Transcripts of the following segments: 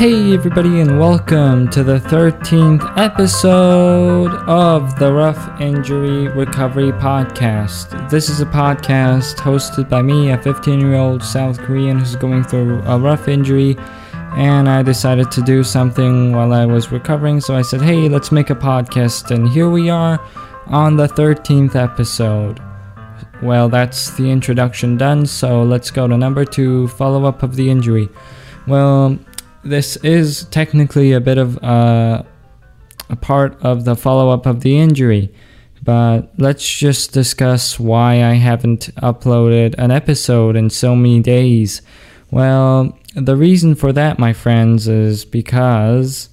Hey, everybody, and welcome to the 13th episode of the Rough Injury Recovery Podcast. This is a podcast hosted by me, a 15 year old South Korean who's going through a rough injury, and I decided to do something while I was recovering, so I said, hey, let's make a podcast, and here we are on the 13th episode. Well, that's the introduction done, so let's go to number two follow up of the injury. Well, this is technically a bit of uh, a part of the follow up of the injury, but let's just discuss why I haven't uploaded an episode in so many days. Well, the reason for that, my friends, is because.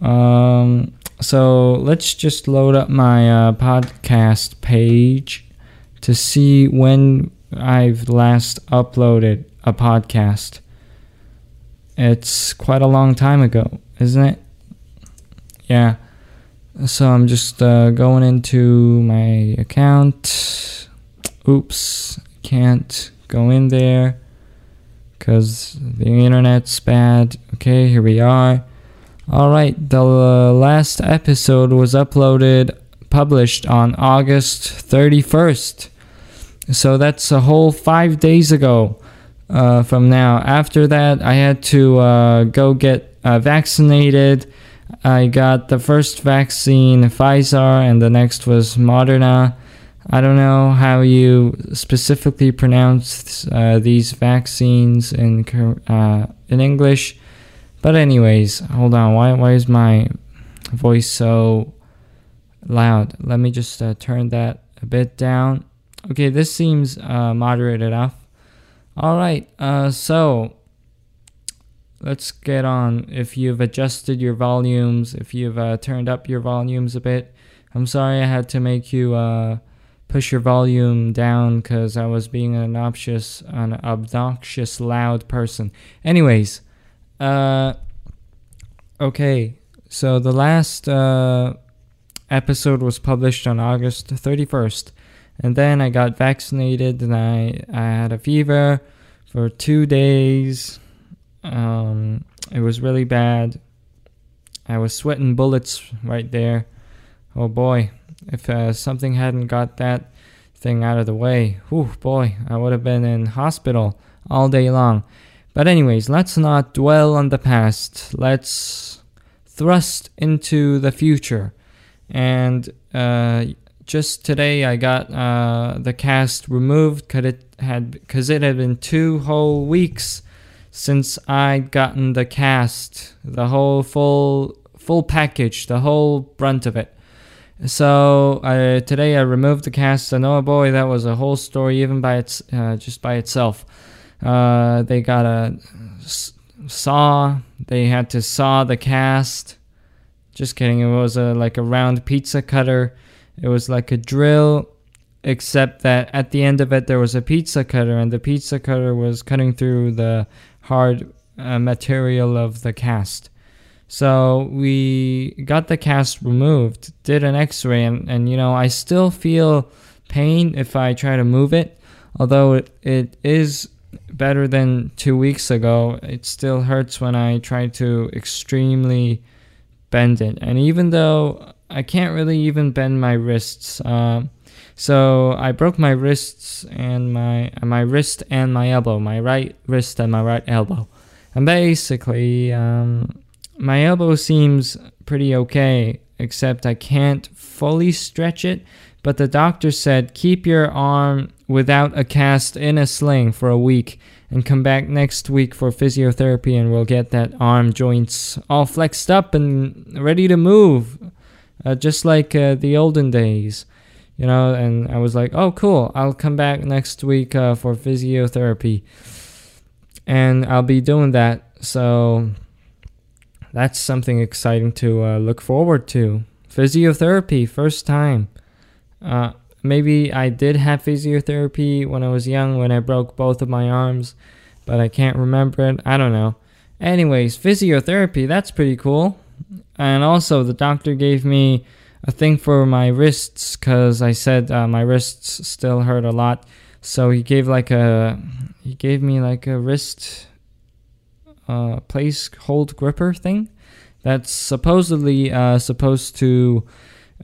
Um, so let's just load up my uh, podcast page to see when I've last uploaded a podcast. It's quite a long time ago, isn't it? Yeah. So I'm just uh, going into my account. Oops, can't go in there because the internet's bad. Okay, here we are. All right, the last episode was uploaded, published on August 31st. So that's a whole five days ago uh, from now. After that, I had to uh, go get uh, vaccinated. I got the first vaccine, Pfizer, and the next was Moderna. I don't know how you specifically pronounce uh, these vaccines in uh, in English, but anyways, hold on. Why why is my voice so loud? Let me just uh, turn that a bit down. Okay, this seems moderate enough. All right, uh, so let's get on. If you've adjusted your volumes, if you've uh, turned up your volumes a bit, I'm sorry I had to make you uh, push your volume down because I was being an obnoxious, an obnoxious, loud person. Anyways, uh, okay, so the last uh, episode was published on August 31st. And then I got vaccinated and I, I had a fever for two days. Um, it was really bad. I was sweating bullets right there. Oh boy, if uh, something hadn't got that thing out of the way, whew, boy, I would have been in hospital all day long. But, anyways, let's not dwell on the past. Let's thrust into the future. And uh, just today I got uh, the cast removed because it had because it had been two whole weeks since I'd gotten the cast, the whole full full package, the whole brunt of it. So uh, today I removed the cast, and oh boy, that was a whole story even by its uh, just by itself. Uh, they got a saw. They had to saw the cast. Just kidding. It was a like a round pizza cutter it was like a drill, except that at the end of it there was a pizza cutter, and the pizza cutter was cutting through the hard uh, material of the cast. So we got the cast removed, did an x ray, and, and you know, I still feel pain if I try to move it. Although it, it is better than two weeks ago, it still hurts when I try to extremely bend it. And even though I can't really even bend my wrists. Uh, so I broke my wrists and my my wrist and my elbow, my right wrist and my right elbow. And basically, um, my elbow seems pretty okay, except I can't fully stretch it. But the doctor said keep your arm without a cast in a sling for a week and come back next week for physiotherapy and we'll get that arm joints all flexed up and ready to move uh, just like uh, the olden days, you know. And I was like, oh, cool, I'll come back next week uh, for physiotherapy, and I'll be doing that. So that's something exciting to uh, look forward to. Physiotherapy, first time. Uh, maybe I did have physiotherapy when I was young when I broke both of my arms, but I can't remember it. I don't know. Anyways, physiotherapy, that's pretty cool. And also, the doctor gave me a thing for my wrists because I said uh, my wrists still hurt a lot. So he gave like a he gave me like a wrist uh, place hold gripper thing that's supposedly uh, supposed to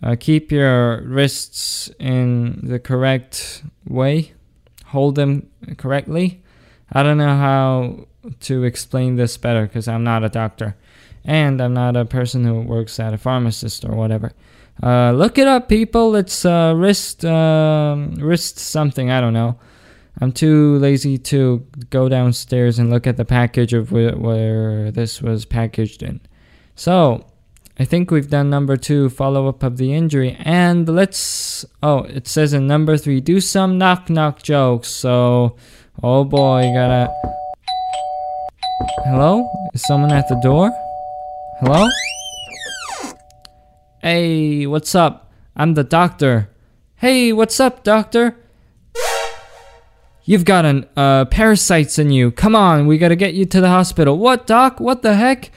uh, keep your wrists in the correct way, hold them correctly. I don't know how to explain this better because I'm not a doctor and I'm not a person who works at a pharmacist or whatever. Uh, look it up, people. It's uh, wrist um, wrist something. I don't know. I'm too lazy to go downstairs and look at the package of wh- where this was packaged in. So, I think we've done number two, follow up of the injury. And let's, oh, it says in number three, do some knock knock jokes. So, oh boy, gotta. Hello? Is someone at the door? Hello? Hey, what's up? I'm the doctor. Hey, what's up, doctor? You've got an uh, parasites in you. Come on, we gotta get you to the hospital. What, doc? What the heck?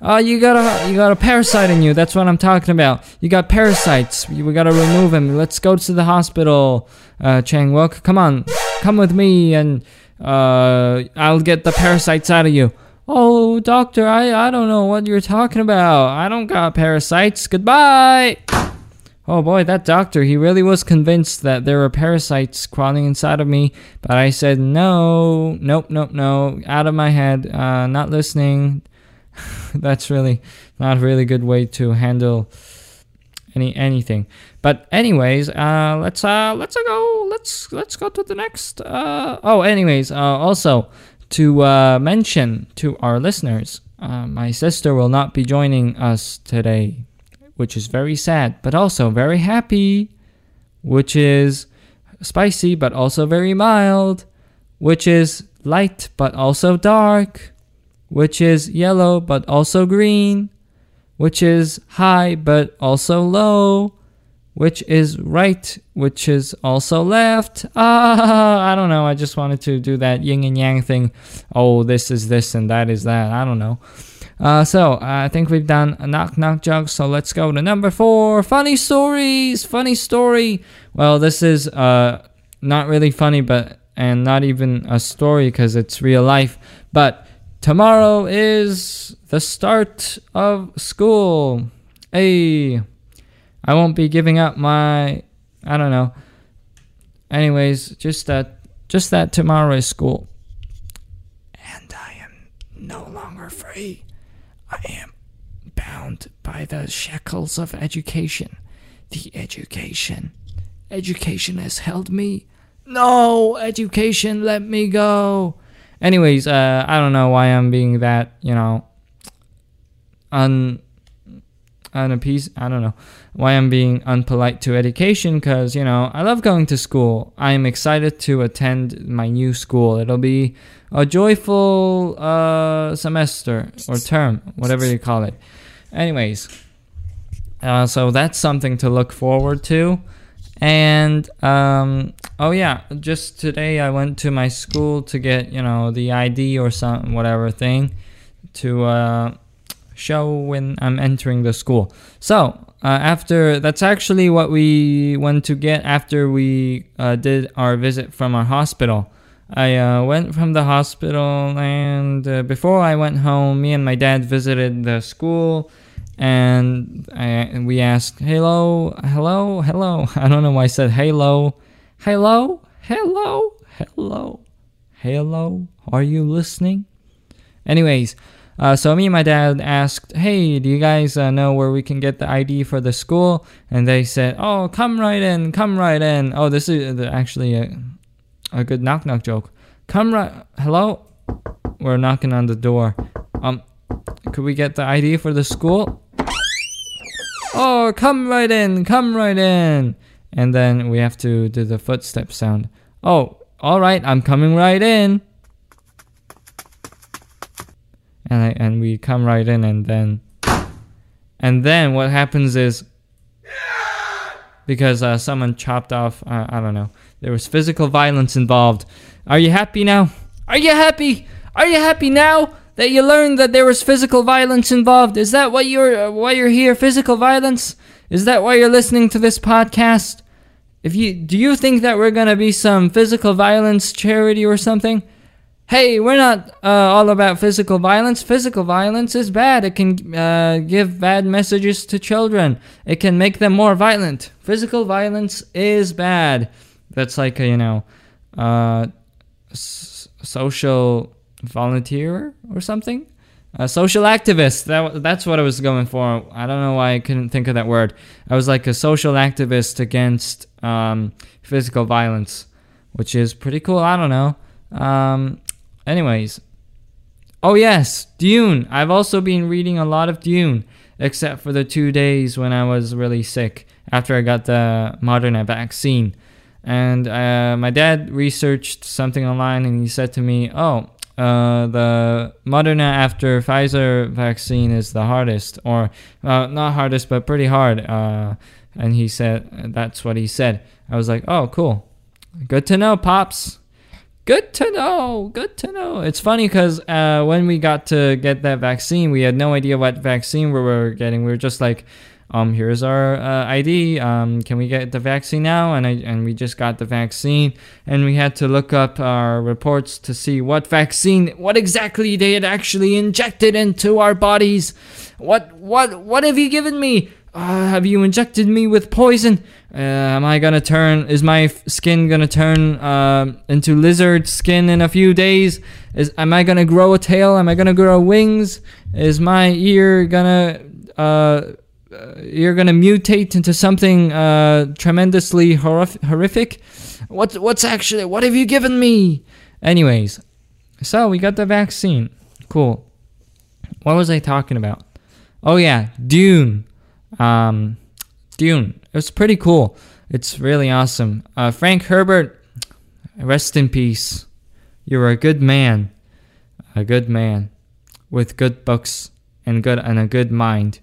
Uh, you got a you got a parasite in you. That's what I'm talking about. You got parasites. We gotta remove them. Let's go to the hospital. Uh, Chang Wook, come on, come with me, and uh, I'll get the parasites out of you. Oh, doctor, I I don't know what you're talking about. I don't got parasites. Goodbye. Oh boy, that doctor, he really was convinced that there were parasites crawling inside of me, but I said no, nope, nope, no, out of my head, uh, not listening. that's really not a really good way to handle any anything. But anyways, uh, let's uh, let's go let's let's go to the next. Uh, oh, anyways, uh, also to uh, mention to our listeners, uh, my sister will not be joining us today, which is very sad, but also very happy, which is spicy but also very mild, which is light but also dark which is yellow but also green, which is high but also low, which is right, which is also left. Ah, I don't know. I just wanted to do that yin and yang thing. Oh, this is this and that is that. I don't know. Uh, so I think we've done a knock knock joke. So let's go to number four. Funny stories. Funny story. Well, this is uh not really funny, but and not even a story because it's real life. But Tomorrow is the start of school. Hey, I won't be giving up my I don't know. Anyways, just that just that tomorrow is school. And I am no longer free. I am bound by the shackles of education. The education. Education has held me. No, education, let me go. Anyways, uh, I don't know why I'm being that, you know, un unappeased. I don't know why I'm being unpolite to education because, you know, I love going to school. I am excited to attend my new school. It'll be a joyful uh, semester or term, whatever you call it. Anyways, uh, so that's something to look forward to. And um, oh yeah, just today I went to my school to get you know the ID or some whatever thing to uh, show when I'm entering the school. So uh, after that's actually what we went to get after we uh, did our visit from our hospital. I uh, went from the hospital, and uh, before I went home, me and my dad visited the school and, I, and we asked, hello, hello, hello. I don't know why I said hello, hello, hello, hello, hello. Are you listening? Anyways, uh, so me and my dad asked, "Hey, do you guys uh, know where we can get the ID for the school?" And they said, "Oh, come right in, come right in." Oh, this is actually a, a good knock knock joke. Come right, hello. We're knocking on the door. Um, could we get the ID for the school? Oh, come right in, come right in. And then we have to do the footstep sound. Oh, all right, I'm coming right in. And I, and we come right in and then and then what happens is because uh, someone chopped off uh, I don't know. There was physical violence involved. Are you happy now? Are you happy? Are you happy now? that you learned that there was physical violence involved. Is that what you're uh, why you're here? Physical violence? Is that why you're listening to this podcast? If you do you think that we're gonna be some physical violence charity or something? Hey, we're not uh, all about physical violence. Physical violence is bad. It can uh, give bad messages to children. It can make them more violent. Physical violence is bad. That's like a, you know, uh, social volunteer or something. A social activist. That that's what I was going for. I don't know why I couldn't think of that word. I was like a social activist against um, physical violence, which is pretty cool. I don't know. Um, anyways, oh yes, Dune. I've also been reading a lot of Dune, except for the two days when I was really sick after I got the Moderna vaccine. And uh, my dad researched something online, and he said to me, "Oh, uh, the Moderna after Pfizer vaccine is the hardest, or uh, not hardest, but pretty hard." Uh, and he said that's what he said. I was like, "Oh, cool, good to know, pops." Good to know. Good to know. It's funny because uh, when we got to get that vaccine, we had no idea what vaccine we were getting. We were just like, um, here's our uh, ID. Um, can we get the vaccine now? And I and we just got the vaccine, and we had to look up our reports to see what vaccine, what exactly they had actually injected into our bodies. What what what have you given me? Uh, have you injected me with poison? Uh, am I gonna turn? Is my skin gonna turn uh, into lizard skin in a few days? Is am I gonna grow a tail? Am I gonna grow wings? Is my ear gonna uh, you're gonna mutate into something uh, tremendously horrif- horrific? What what's actually what have you given me? Anyways, so we got the vaccine. Cool. What was I talking about? Oh yeah, Dune. Um, Dune. It was pretty cool. It's really awesome. Uh, Frank Herbert, rest in peace. You were a good man, a good man, with good books and good and a good mind,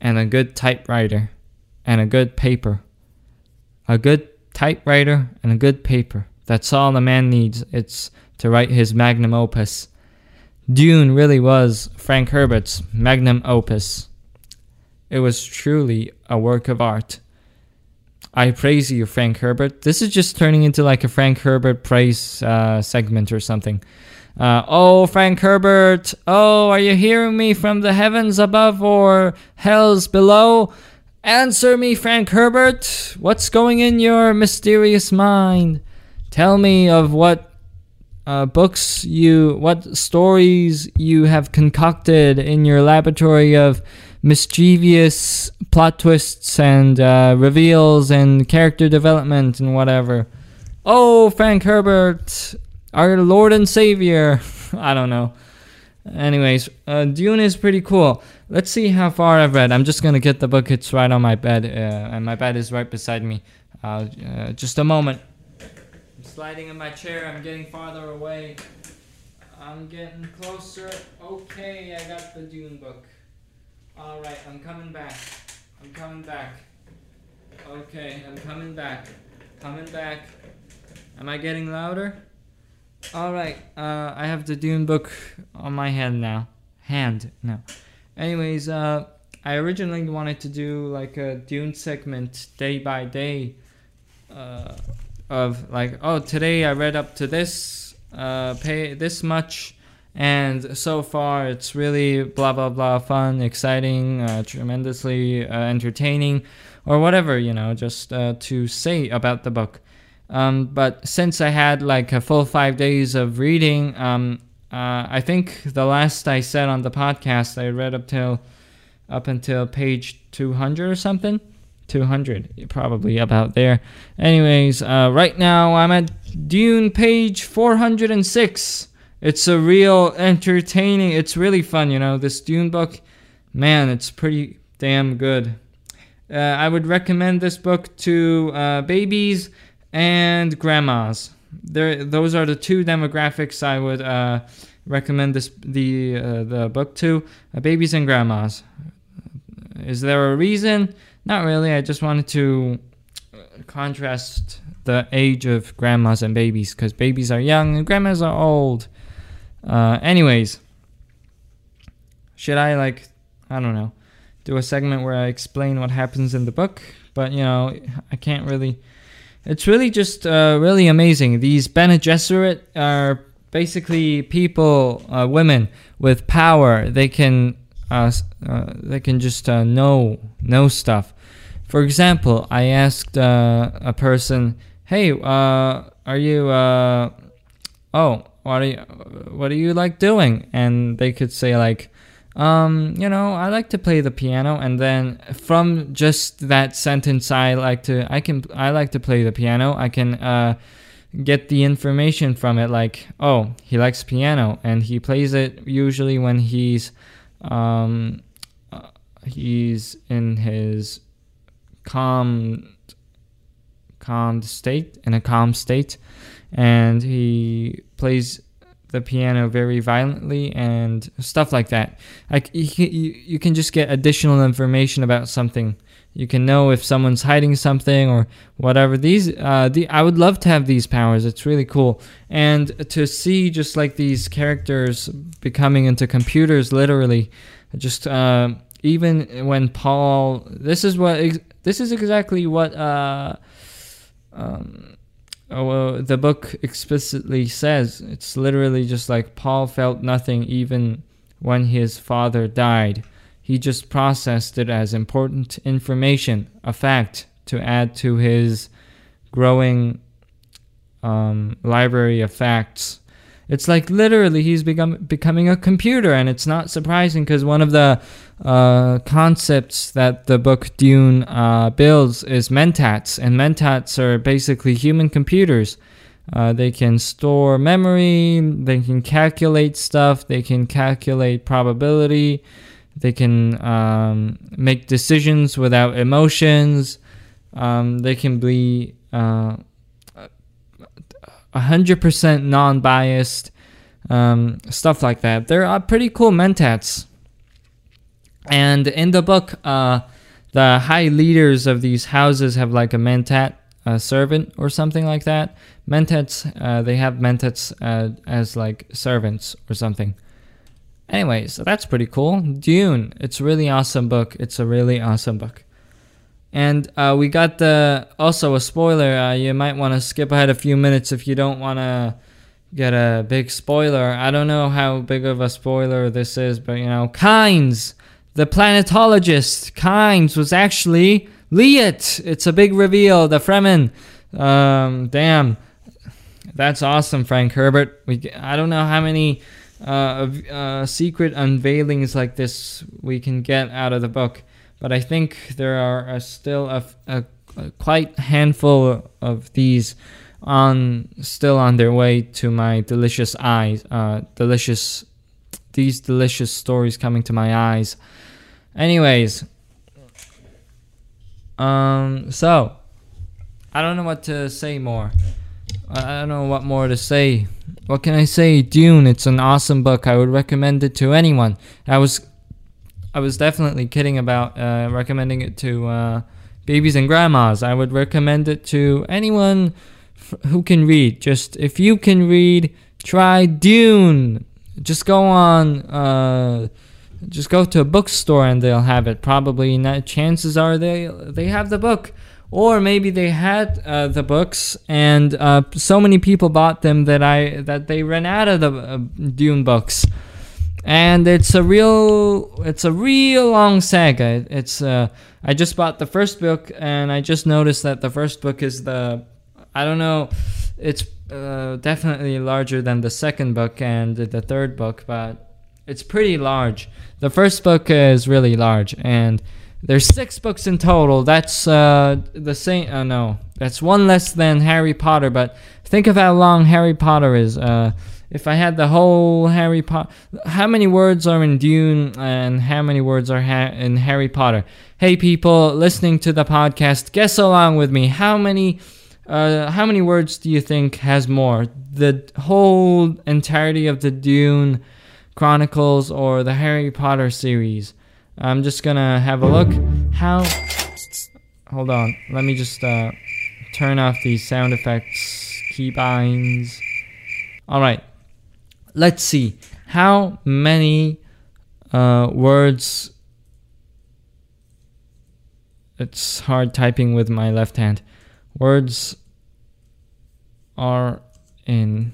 and a good typewriter, and a good paper. A good typewriter and a good paper. That's all the man needs. It's to write his magnum opus. Dune really was Frank Herbert's magnum opus. It was truly a work of art. I praise you, Frank Herbert. This is just turning into like a Frank Herbert praise uh, segment or something. Uh, oh, Frank Herbert. Oh, are you hearing me from the heavens above or hells below? Answer me, Frank Herbert. What's going in your mysterious mind? Tell me of what uh, books you, what stories you have concocted in your laboratory of mischievous plot twists and uh, reveals and character development and whatever. Oh, Frank Herbert, our Lord and Savior. I don't know. Anyways, uh, Dune is pretty cool. Let's see how far I've read. I'm just gonna get the book. It's right on my bed, uh, and my bed is right beside me. Uh, just a moment. I'm sliding in my chair. I'm getting farther away. I'm getting closer. Okay, I got the Dune book. All right, I'm coming back. I'm coming back. Okay, I'm coming back. Coming back. Am I getting louder? All right. Uh, I have the Dune book on my hand now. Hand now. Anyways, uh, I originally wanted to do like a Dune segment day by day. Uh, of like, oh, today I read up to this, uh, pay this much, and so far it's really blah blah blah fun, exciting, uh, tremendously uh, entertaining, or whatever you know, just uh, to say about the book. Um, but since I had like a full five days of reading, um, uh, I think the last I said on the podcast, I read up till up until page 200 or something. 200, probably about there. Anyways, uh, right now I'm at Dune page 406. It's a real entertaining, it's really fun, you know. This Dune book, man, it's pretty damn good. Uh, I would recommend this book to uh, babies and grandmas. There, those are the two demographics I would uh, recommend this the uh, the book to: uh, babies and grandmas. Is there a reason? Not really. I just wanted to uh, contrast the age of grandmas and babies because babies are young and grandmas are old. Uh, anyways, should I like I don't know do a segment where I explain what happens in the book? But you know I can't really. It's really just uh, really amazing. These Bene Gesserit are basically people, uh, women with power, they can uh, uh, they can just uh, know know stuff. For example, I asked uh, a person, "Hey, uh, are you? Uh, oh, what are you? What do you like doing?" And they could say like, um, "You know, I like to play the piano." And then from just that sentence, I like to I can I like to play the piano. I can uh, get the information from it like, "Oh, he likes piano and he plays it usually when he's." Um, uh, he's in his calm, calm state, in a calm state, and he plays the piano very violently and stuff like that. Like you, you, can just get additional information about something. You can know if someone's hiding something or whatever. These, uh, the I would love to have these powers. It's really cool, and to see just like these characters becoming into computers, literally, just uh, even when Paul. This is what. This is exactly what. Uh, um, oh, the book explicitly says. It's literally just like Paul felt nothing even when his father died. He just processed it as important information, a fact to add to his growing um, library of facts. It's like literally he's become becoming a computer, and it's not surprising because one of the uh, concepts that the book Dune uh, builds is mentats, and mentats are basically human computers. Uh, they can store memory, they can calculate stuff, they can calculate probability, they can um, make decisions without emotions, um, they can be uh, 100% non biased, um, stuff like that. They're uh, pretty cool mentats. And in the book, uh, the high leaders of these houses have like a mentat a servant or something like that. Mentats, uh, they have mentats uh, as like servants or something. Anyways, so that's pretty cool. Dune, it's a really awesome book. It's a really awesome book. And uh, we got the also a spoiler. Uh, you might want to skip ahead a few minutes if you don't want to get a big spoiler. I don't know how big of a spoiler this is, but you know, Kynes, the planetologist, Kynes was actually Liet. It's a big reveal. The Fremen. Um, damn, that's awesome, Frank Herbert. We I don't know how many uh, uh, secret unveilings like this we can get out of the book but I think there are still a, a, a, quite handful of these on still on their way to my delicious eyes. Uh, delicious, these delicious stories coming to my eyes. Anyways, um, so I don't know what to say more. I don't know what more to say. What can I say? Dune, it's an awesome book. I would recommend it to anyone. I was I was definitely kidding about uh, recommending it to uh, babies and grandmas. I would recommend it to anyone who can read. Just if you can read, try Dune. Just go on. Uh, just go to a bookstore and they'll have it. Probably not. Chances are they they have the book, or maybe they had uh, the books and uh, so many people bought them that I that they ran out of the uh, Dune books and it's a real it's a real long saga it's uh i just bought the first book and i just noticed that the first book is the i don't know it's uh, definitely larger than the second book and the third book but it's pretty large the first book is really large and there's six books in total that's uh the same Oh no that's one less than harry potter but think of how long harry potter is uh if I had the whole Harry Potter, how many words are in Dune and how many words are ha- in Harry Potter? Hey, people listening to the podcast, guess along with me. How many, uh, how many words do you think has more? The whole entirety of the Dune Chronicles or the Harry Potter series? I'm just gonna have a look. How? Hold on. Let me just uh, turn off these sound effects keybinds. All right let's see how many uh, words it's hard typing with my left hand words are in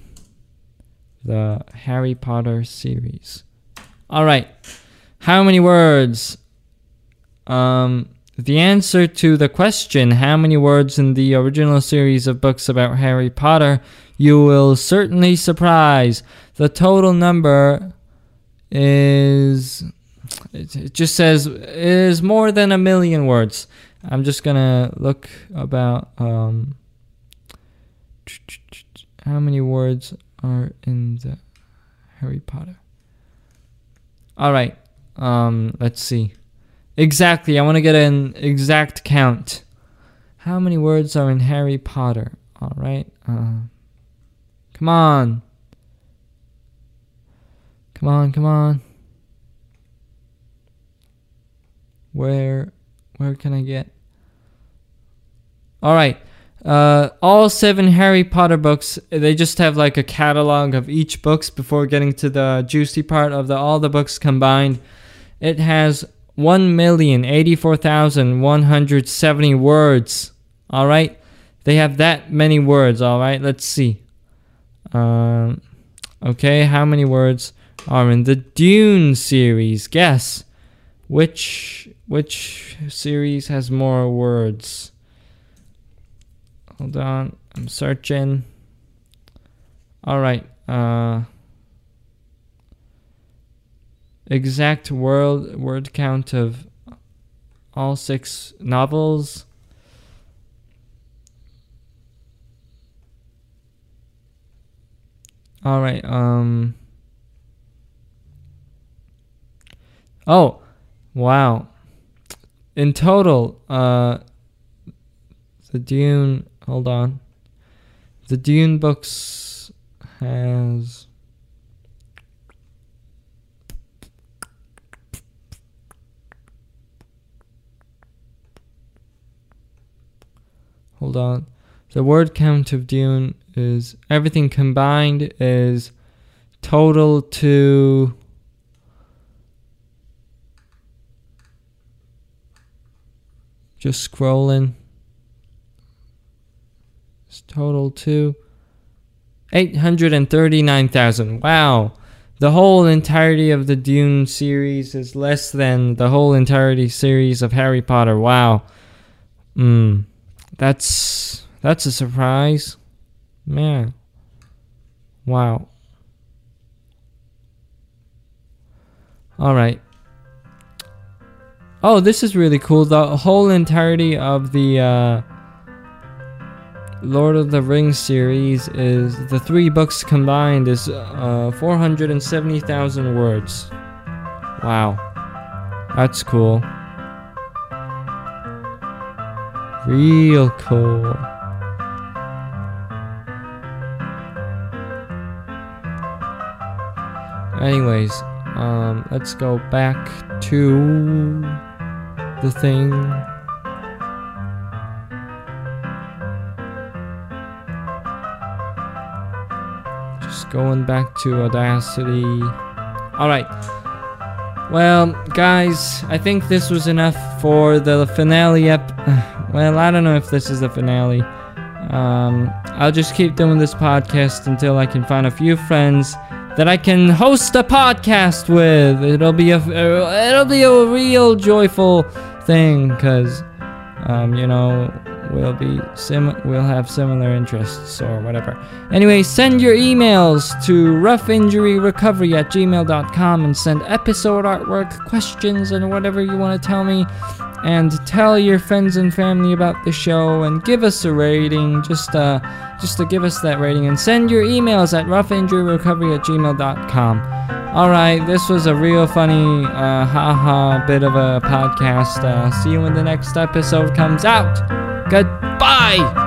the Harry Potter series. All right. How many words? Um, the answer to the question, how many words in the original series of books about Harry Potter, you will certainly surprise. The total number is it just says is more than a million words. I'm just gonna look about um, how many words are in the Harry Potter. All right, um, let's see. Exactly, I want to get an exact count. How many words are in Harry Potter? All right, uh, come on, come on, come on. Where where can I get? All right. Uh, all seven Harry Potter books, they just have like a catalog of each books before getting to the juicy part of the all the books combined. It has 1,084,170 words. All right. They have that many words. All right. Let's see. Um, okay. How many words are in the Dune series? Guess. Which which series has more words? Hold on, I'm searching. All right. Uh, exact world word count of all six novels. All right. Um. Oh, wow. In total, uh, the Dune Hold on. The Dune books has Hold on. The word count of Dune is everything combined is total to just scrolling total to 839,000. Wow. The whole entirety of the Dune series is less than the whole entirety series of Harry Potter. Wow. Mm. That's that's a surprise. Man. Wow. All right. Oh, this is really cool. The whole entirety of the uh Lord of the Rings series is the three books combined is uh, 470,000 words. Wow. That's cool. Real cool. Anyways, um, let's go back to the thing. Going back to Audacity. Alright. Well, guys, I think this was enough for the finale ep- Well, I don't know if this is the finale. Um, I'll just keep doing this podcast until I can find a few friends that I can host a podcast with. It'll be a it'll be a real joyful thing because um, you know we'll be sim we'll have similar interests or whatever. Anyway, send your emails to roughinjuryrecovery at gmail.com and send episode artwork, questions, and whatever you want to tell me. And tell your friends and family about the show and give us a rating. Just uh just to give us that rating and send your emails at roughinjuryrecovery at gmail.com. Alright, this was a real funny, uh, haha bit of a podcast. Uh, see you when the next episode comes out. Goodbye!